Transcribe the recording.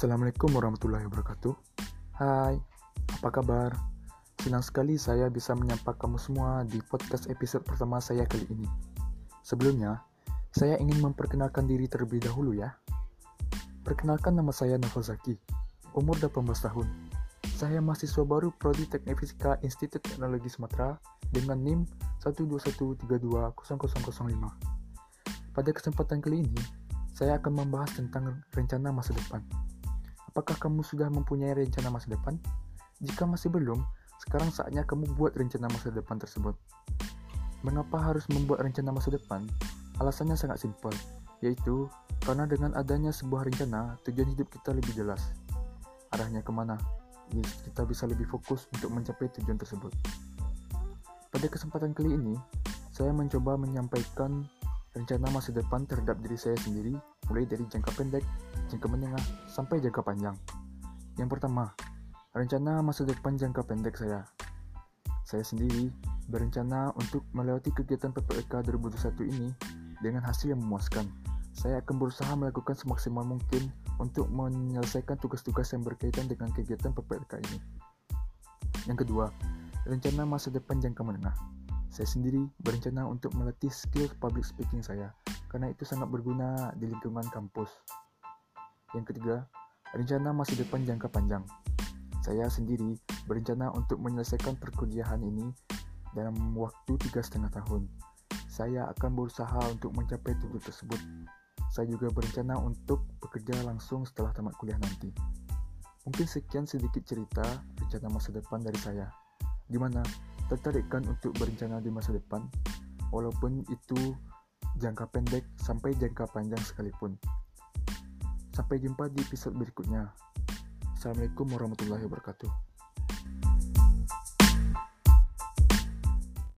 Assalamualaikum warahmatullahi wabarakatuh. Hai, apa kabar? Senang sekali saya bisa menyapa kamu semua di podcast episode pertama saya kali ini. Sebelumnya, saya ingin memperkenalkan diri terlebih dahulu ya. Perkenalkan nama saya Nafazaki, umur 18 tahun. Saya mahasiswa baru Prodi Teknik Fisika Institut Teknologi Sumatera dengan NIM 121320005. Pada kesempatan kali ini, saya akan membahas tentang rencana masa depan. Apakah kamu sudah mempunyai rencana masa depan? Jika masih belum, sekarang saatnya kamu buat rencana masa depan tersebut. Mengapa harus membuat rencana masa depan? Alasannya sangat simpel, yaitu karena dengan adanya sebuah rencana, tujuan hidup kita lebih jelas. Arahnya ke mana? Kita bisa lebih fokus untuk mencapai tujuan tersebut. Pada kesempatan kali ini, saya mencoba menyampaikan rencana masa depan terhadap diri saya sendiri, mulai dari jangka pendek, jangka menengah, sampai jangka panjang. Yang pertama, rencana masa depan jangka pendek saya. Saya sendiri berencana untuk melewati kegiatan PPLK 2021 ini dengan hasil yang memuaskan. Saya akan berusaha melakukan semaksimal mungkin untuk menyelesaikan tugas-tugas yang berkaitan dengan kegiatan PPLK ini. Yang kedua, rencana masa depan jangka menengah. Saya sendiri berencana untuk melatih skill public speaking saya, karena itu sangat berguna di lingkungan kampus. Yang ketiga, rencana masa depan jangka panjang. Saya sendiri berencana untuk menyelesaikan perkuliahan ini dalam waktu tiga setengah tahun. Saya akan berusaha untuk mencapai tujuan tersebut. Saya juga berencana untuk bekerja langsung setelah tamat kuliah nanti. Mungkin sekian sedikit cerita rencana masa depan dari saya. Gimana? tertarikkan untuk berencana di masa depan, walaupun itu jangka pendek sampai jangka panjang sekalipun. Sampai jumpa di episode berikutnya. Assalamualaikum warahmatullahi wabarakatuh.